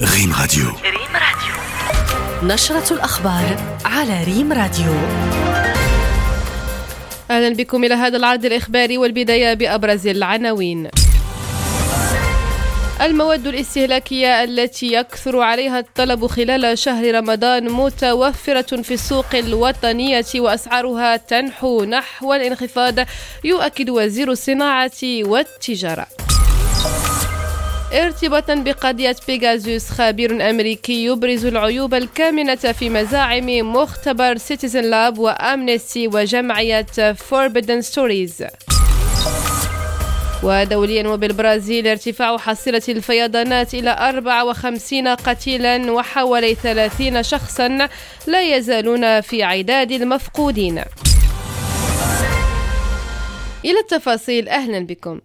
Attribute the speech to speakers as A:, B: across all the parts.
A: ريم راديو. ريم راديو. نشرة الأخبار على ريم راديو.
B: أهلا بكم إلى هذا العرض الإخباري والبداية بأبرز العناوين. المواد الاستهلاكية التي يكثر عليها الطلب خلال شهر رمضان متوفرة في السوق الوطنية وأسعارها تنحو نحو الانخفاض يؤكد وزير الصناعة والتجارة. ارتباطا بقضية بيغازوس خبير أمريكي يبرز العيوب الكامنة في مزاعم مختبر سيتيزن لاب وأمنستي وجمعية فوربيدن ستوريز ودوليا وبالبرازيل ارتفاع حصيلة الفيضانات إلى 54 قتيلا وحوالي 30 شخصا لا يزالون في عداد المفقودين. إلى التفاصيل أهلا بكم.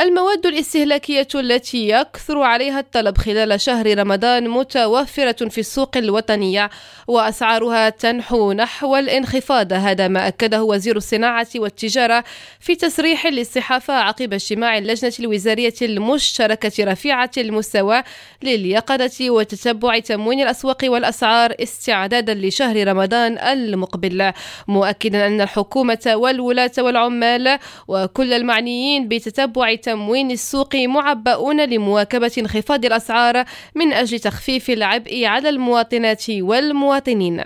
B: المواد الاستهلاكية التي يكثر عليها الطلب خلال شهر رمضان متوفرة في السوق الوطنية وأسعارها تنحو نحو الانخفاض. هذا ما أكده وزير الصناعة والتجارة في تصريح للصحافة عقب اجتماع اللجنة الوزارية المشتركة رفيعة المستوى لليقظة وتتبع تموين الأسواق والأسعار استعدادا لشهر رمضان المقبل. مؤكدا أن الحكومة والولاة والعمال وكل المعنيين بتتبع تتبع تموين السوق معبؤون لمواكبة انخفاض الأسعار من أجل تخفيف العبء على المواطنات والمواطنين.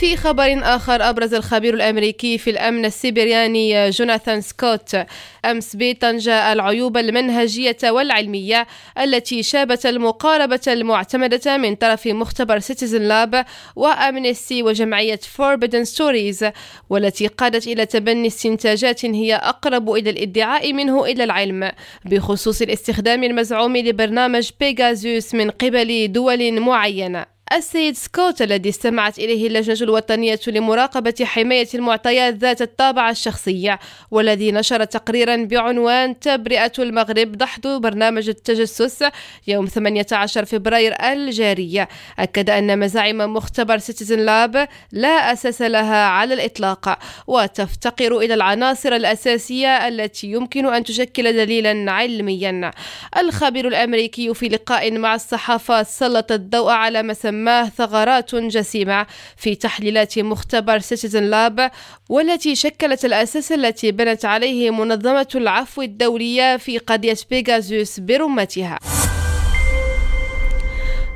B: في خبر آخر أبرز الخبير الأمريكي في الأمن السيبرياني جوناثان سكوت. أمس بطنجة العيوب المنهجية والعلمية التي شابت المقاربة المعتمدة من طرف مختبر سيتيزن لاب وأمنستي وجمعية فوربيدن ستوريز والتي قادت إلى تبني استنتاجات هي أقرب إلى الإدعاء منه إلى العلم بخصوص الاستخدام المزعوم لبرنامج بيغازوس من قبل دول معينة. السيد سكوت الذي استمعت إليه اللجنة الوطنية لمراقبة حماية المعطيات ذات الطابع الشخصي والذي نشر تقريرا بعنوان تبرئة المغرب دحض برنامج التجسس يوم 18 فبراير الجاري. أكد أن مزاعم مختبر سيتيزن لاب لا أساس لها على الإطلاق وتفتقر إلى العناصر الأساسية التي يمكن أن تشكل دليلا علميا. الخبير الأمريكي في لقاء مع الصحافة سلط الضوء على مسمى ثغرات جسيمة في تحليلات مختبر سيتيزن لاب والتي شكلت الأساس التي بنت عليه منظمة العفو الدولية في قضية بيغازوس برمتها.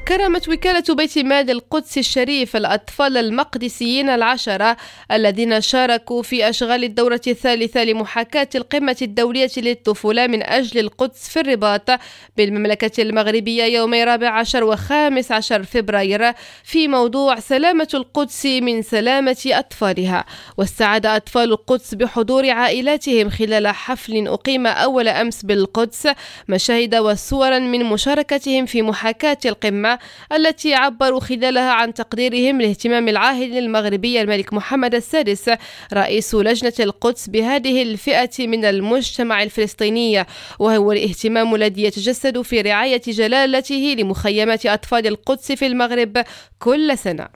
B: كرمت وكالة بيت مال القدس الشريف الأطفال المقدسيين العشرة الذين شاركوا في أشغال الدورة الثالثة لمحاكاة القمة الدولية للطفولة من أجل القدس في الرباط بالمملكة المغربية يومي 14 و 15 فبراير في موضوع سلامة القدس من سلامة أطفالها. واستعاد أطفال القدس بحضور عائلاتهم خلال حفل أقيم أول أمس بالقدس مشاهد وصورا من مشاركتهم في محاكاة القمة التي عبروا خلالها عن تقديرهم لاهتمام العاهل المغربي الملك محمد السادس رئيس لجنة القدس بهذه الفئة من المجتمع الفلسطيني وهو الاهتمام الذي يتجسد في رعاية جلالته لمخيمات أطفال القدس في المغرب كل سنة.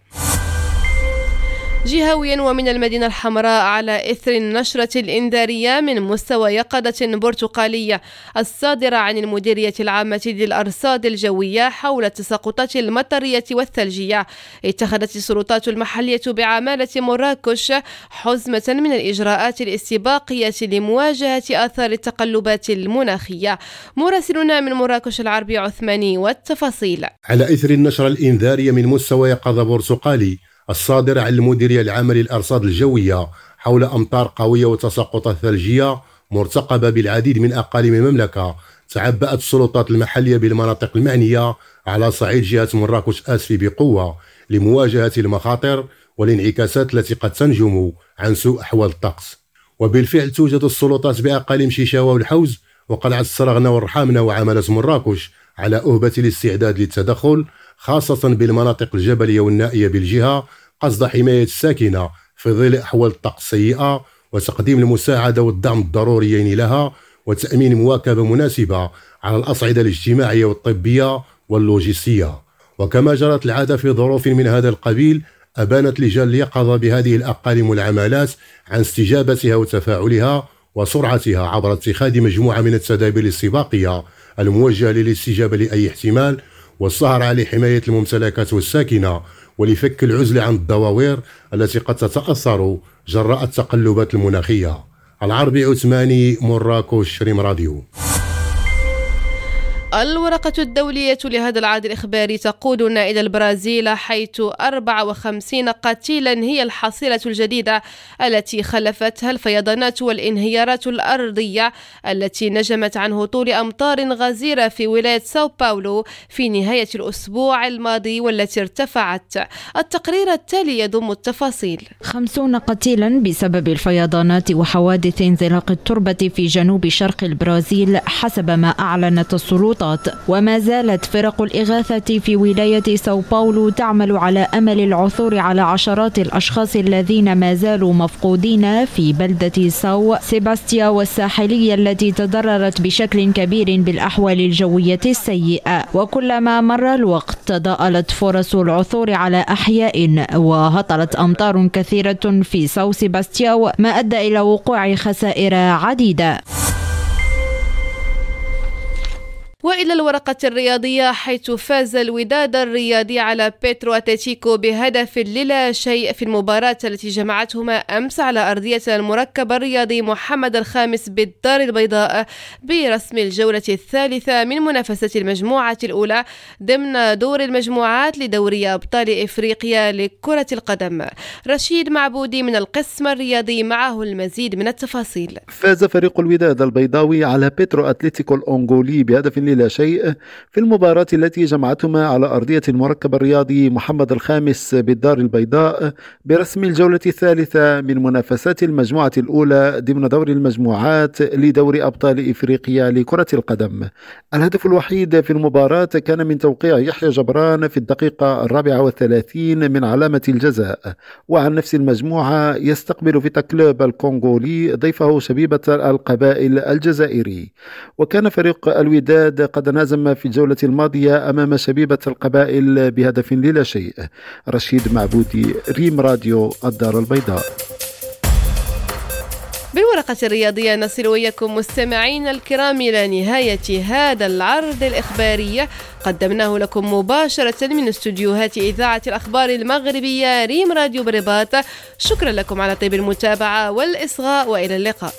B: جهويا ومن المدينة الحمراء على إثر النشرة الإنذارية من مستوى يقظة برتقالية الصادرة عن المديرية العامة للأرصاد الجوية حول التساقطات المطرية والثلجية. اتخذت السلطات المحلية بعمالة مراكش حزمة من الإجراءات الاستباقية لمواجهة آثار التقلبات المناخية. مراسلنا من مراكش العربي عثماني والتفاصيل.
C: على إثر النشرة الإنذارية من مستوى يقظة برتقالي الصادرة عن المديرية العامة للأرصاد الجوية حول أمطار قوية وتساقطات ثلجية مرتقبة بالعديد من أقاليم المملكة. تعبأت السلطات المحلية بالمناطق المعنية على صعيد جهة مراكش آسفي بقوة لمواجهة المخاطر والانعكاسات التي قد تنجم عن سوء أحوال الطقس. وبالفعل توجد السلطات بأقاليم شيشاوة والحوز وقلعة السرغنة والرحامنة وعملة مراكش على أهبة الاستعداد للتدخل خاصة بالمناطق الجبلية والنائية بالجهة قصد حماية الساكنة في ظل أحوال الطقس السيئة وتقديم المساعدة والدعم الضروريين لها وتأمين مواكبة مناسبة على الأصعدة الاجتماعية والطبية واللوجستية. وكما جرت العادة في ظروف من هذا القبيل أبانت لجان اليقظة بهذه الأقاليم والعمالات عن استجابتها وتفاعلها وسرعتها عبر اتخاذ مجموعة من التدابير الاستباقية الموجهة للاستجابة لأي احتمال والسهر على حماية الممتلكات والساكنة ولفك العزلة عن الدواوير التي قد تتأثر جراء التقلبات المناخية. العربي عثماني مراكش ريم راديو.
B: الورقة الدولية لهذا العهد الإخباري تقودنا إلى البرازيل حيث 54 قتيلا هي الحصيلة الجديدة التي خلفتها الفيضانات والانهيارات الأرضية التي نجمت عن هطول أمطار غزيرة في ولاية ساو باولو في نهاية الأسبوع الماضي والتي ارتفعت. التقرير التالي يضم التفاصيل.
D: 50 قتيلا بسبب الفيضانات وحوادث انزلاق التربة في جنوب شرق البرازيل حسب ما أعلنت السلطات السلطات وما زالت فرق الإغاثة في ولاية ساو باولو تعمل على أمل العثور على عشرات الأشخاص الذين ما زالوا مفقودين في بلدة ساو. سيباستيا والساحلية التي تضررت بشكل كبير بالأحوال الجوية السيئة. وكلما مر الوقت تضاءلت فرص العثور على أحياء وهطلت أمطار كثيرة في ساو سيباستياو ما أدى إلى وقوع خسائر عديدة.
B: وإلى الورقة الرياضية حيث فاز الوداد الرياضي على بيترو أتلتيكو بهدف للا شيء في المباراة التي جمعتهما أمس على أرضية المركب الرياضي محمد الخامس بالدار البيضاء برسم الجولة الثالثة من منافسة المجموعة الأولى ضمن دور المجموعات لدوري أبطال إفريقيا لكرة القدم. رشيد معبودي من القسم الرياضي معه المزيد من التفاصيل.
E: فاز فريق الوداد البيضاوي على بيترو أتلتيكو الأونغولي بهدف لا شيء في المباراة التي جمعتهما على أرضية المركب الرياضي محمد الخامس بالدار البيضاء برسم الجولة الثالثة من منافسات المجموعة الأولى ضمن دور المجموعات لدور أبطال إفريقيا لكرة القدم. الهدف الوحيد في المباراة كان من توقيع يحيى جبران في الدقيقة الرابعة والثلاثين من علامة الجزاء. وعن نفس المجموعة يستقبل فيتا كلوب الكونغولي ضيفه شبيبة القبائل الجزائري. وكان فريق الوداد قد نازم في الجولة الماضية أمام شبيبة القبائل بهدف للا شيء. رشيد معبودي ريم راديو الدار البيضاء.
B: بالورقة الرياضية نصل وإياكم مستمعين الكرام إلى نهاية هذا العرض الإخباري. قدمناه لكم مباشرة من استديوهات إذاعة الأخبار المغربية ريم راديو برباط. شكرا لكم على طيب المتابعة والإصغاء وإلى اللقاء.